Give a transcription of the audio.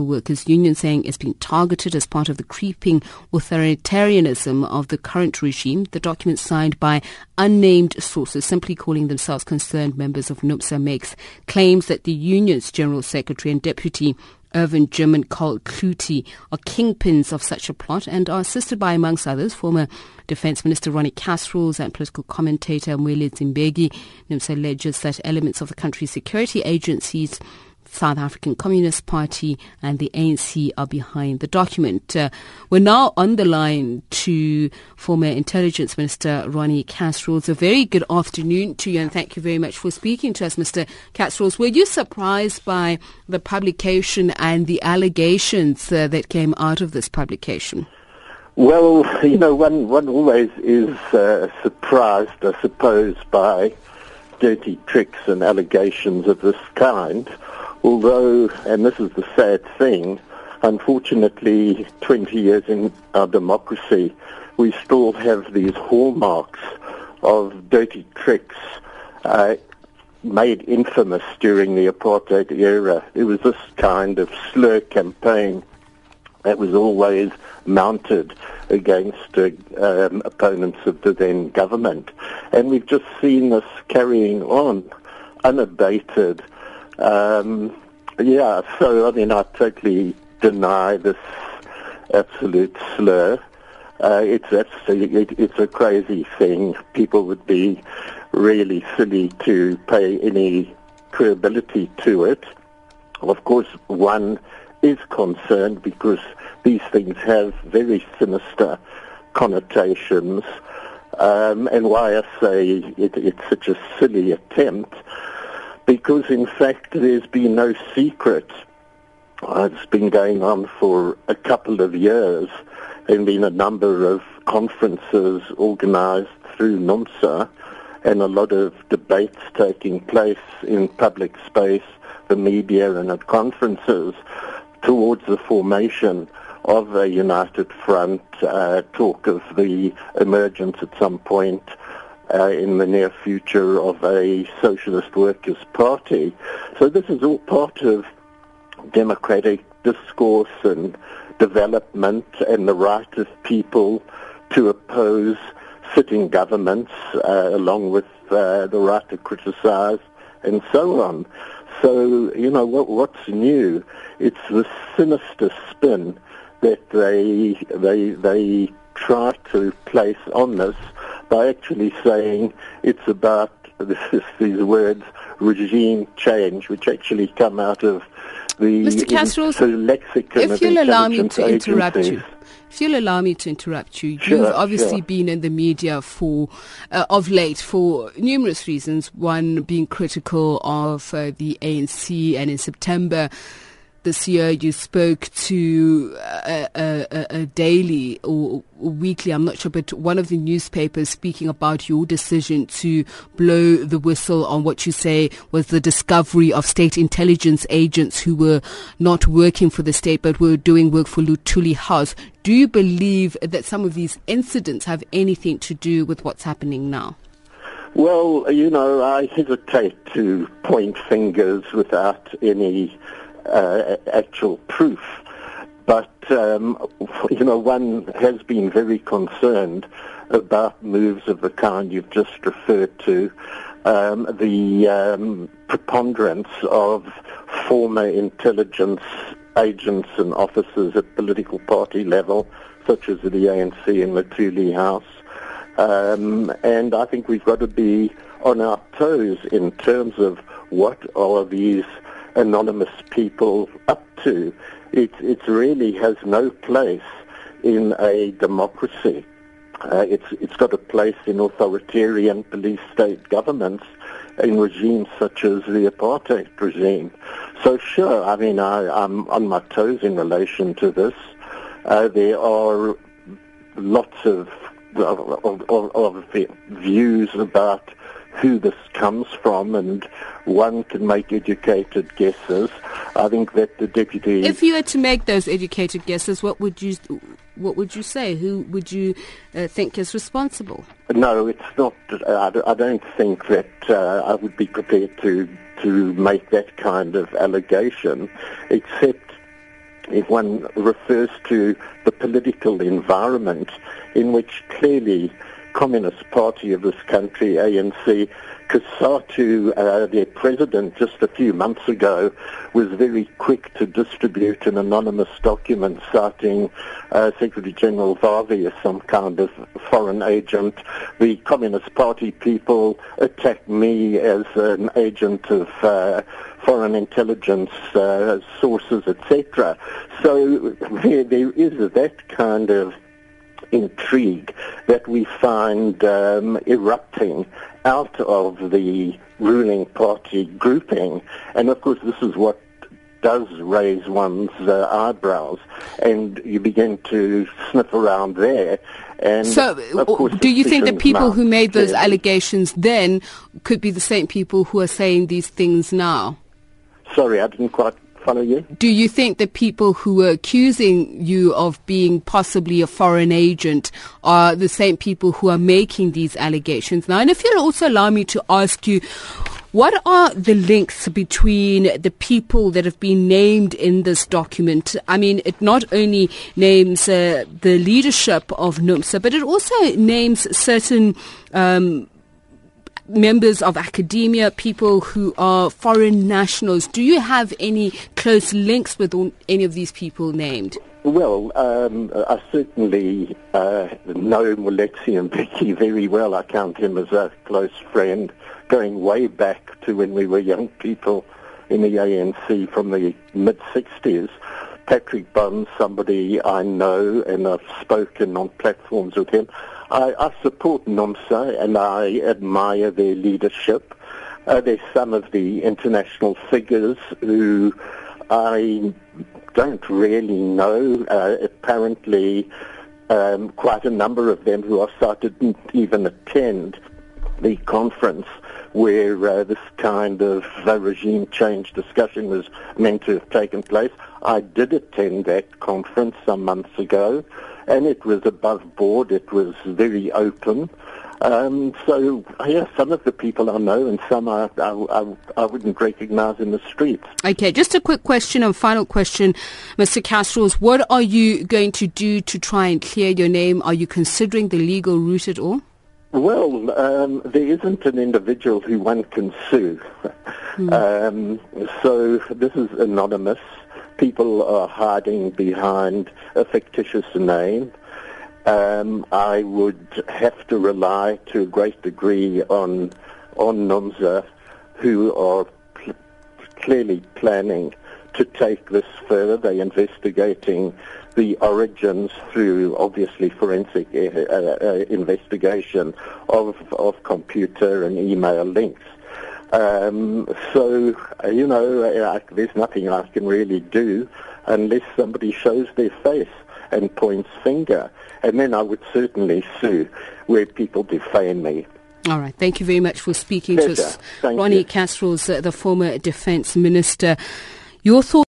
Workers Union saying it's been targeted as part of the creeping authoritarianism of the current regime. The document signed by unnamed sources simply calling themselves concerned members of NUMSA makes claims that the union's general secretary and deputy Irvin Jim and Karl Cloete are kingpins of such a plot and are assisted by, amongst others, former Defense Minister Ronnie Kasrils and political commentator Moeletsi Mbeki. NUMSA alleges that elements of the country's security agencies South African Communist Party and the ANC are behind the document. Uh, we're now on the line to former Intelligence Minister Ronnie Kasrils. A very good afternoon to you and thank you very much for speaking to us, Mr. Kasrils. Were you surprised by the publication and the allegations uh, that came out of this publication? Well, you know, one, one always is uh, surprised, I suppose, by dirty tricks and allegations of this kind although, and this is the sad thing, unfortunately, 20 years in our democracy, we still have these hallmarks of dirty tricks uh, made infamous during the apartheid era. It was this kind of slur campaign that was always mounted against uh, um, opponents of the then government. And we've just seen this carrying on unabated um, yeah, so I mean, I totally deny this absolute slur. Uh, it's absolutely, it, it's a crazy thing. People would be really silly to pay any credibility to it. Of course, one is concerned because these things have very sinister connotations. Um, and why I say it, it's such a silly attempt because in fact there's been no secret. It's been going on for a couple of years. There have been a number of conferences organized through NUMSA and a lot of debates taking place in public space, the media and at conferences towards the formation of a united front, uh, talk of the emergence at some point uh, in the near future of a socialist workers' party. So this is all part of democratic discourse and development and the right of people to oppose sitting governments uh, along with uh, the right to criticize and so on. So, you know, what, what's new? It's the sinister spin that they, they, they try to place on this by actually saying it's about this, these words regime change, which actually come out of the Mr. Kasrils, lexicon if you'll allow me to interrupt you. If you'll allow me to interrupt you, sure, you've obviously sure. been in the media for uh, of late for numerous reasons. One being critical of uh, the ANC, and in September this year you spoke to a, a, a daily or weekly, I'm not sure, but one of the newspapers speaking about your decision to blow the whistle on what you say was the discovery of state intelligence agents who were not working for the state but were doing work for Luthuli House. Do you believe that some of these incidents have anything to do with what's happening now? Well, you know, I hesitate to point fingers without any uh, actual proof. But, um, you know, one has been very concerned about moves of the kind you've just referred to. Um, the um, preponderance of former intelligence agents and officers at political party level, such as the ANC and the Luthuli House. Um, and I think we've got to be on our toes in terms of what are these anonymous people up to. It, it really has no place in a democracy. Uh, it's, it's got a place in authoritarian police state governments in regimes such as the apartheid regime. So sure, I mean, I, I'm on my toes in relation to this. Uh, there are lots of, of, of, of views about who this comes from, and one can make educated guesses. I think that the deputy. If you were to make those educated guesses, what would you what would you say? Who would you uh, think is responsible? No, it's not. I don't think that uh, I would be prepared to to make that kind of allegation, except if one refers to the political environment in which clearly Communist Party of this country, ANC, COSATU, uh, their president, just a few months ago, was very quick to distribute an anonymous document citing uh, Secretary General Vavi as some kind of foreign agent. The Communist Party people attacked me as an agent of uh, foreign intelligence uh, sources, etc. So there, there is that kind of intrigue that we find um, erupting out of the ruling party grouping. And of course, this is what does raise one's uh, eyebrows, and you begin to sniff around there. And so, course, do you think the people who made those allegations then could be the same people who are saying these things now? Sorry, I didn't quite follow you. Do you think the people who were accusing you of being possibly a foreign agent are the same people who are making these allegations now? And if you'll also allow me to ask you, what are the links between the people that have been named in this document? I mean, it not only names uh, the leadership of NUMSA, but it also names certain um, members of academia, people who are foreign nationals. Do you have any close links with any of these people named? Well, um, I certainly uh, know Moeletsi Mbeki very well. I count him as a close friend, going way back to when we were young people in the ANC from the mid-60s. Patrick Bond, somebody I know, and I've spoken on platforms with him. I, I support NUMSA and I admire their leadership. Uh, there's some of the international figures who I don't really know. Uh, apparently, um, quite a number of them who are cited didn't even attend the conference where uh, this kind of uh, regime change discussion was meant to have taken place. I did attend that conference some months ago, and it was above board. It was very open. Um, so, yeah, some of the people I know and some I, I, I, wouldn't recognize in the streets. Okay, just a quick question and final question, Mr. Kasrils. What are you going to do to try and clear your name? Are you considering the legal route at all? Well, um, there isn't an individual who one can sue. Um, so this is anonymous. People are hiding behind a fictitious name. Um, I would have to rely to a great degree on on NUMSA, who are pl- clearly planning to take this further. They're investigating the origins through obviously forensic uh, uh, investigation of of computer and email links. Um, so uh, you know, I, there's nothing I can really do unless somebody shows their face and points finger, and then I would certainly sue where people defame me. All right. Thank you very much for speaking to us. Thank Ronnie you. Kasrils, uh, the former defense minister. Your thoughts?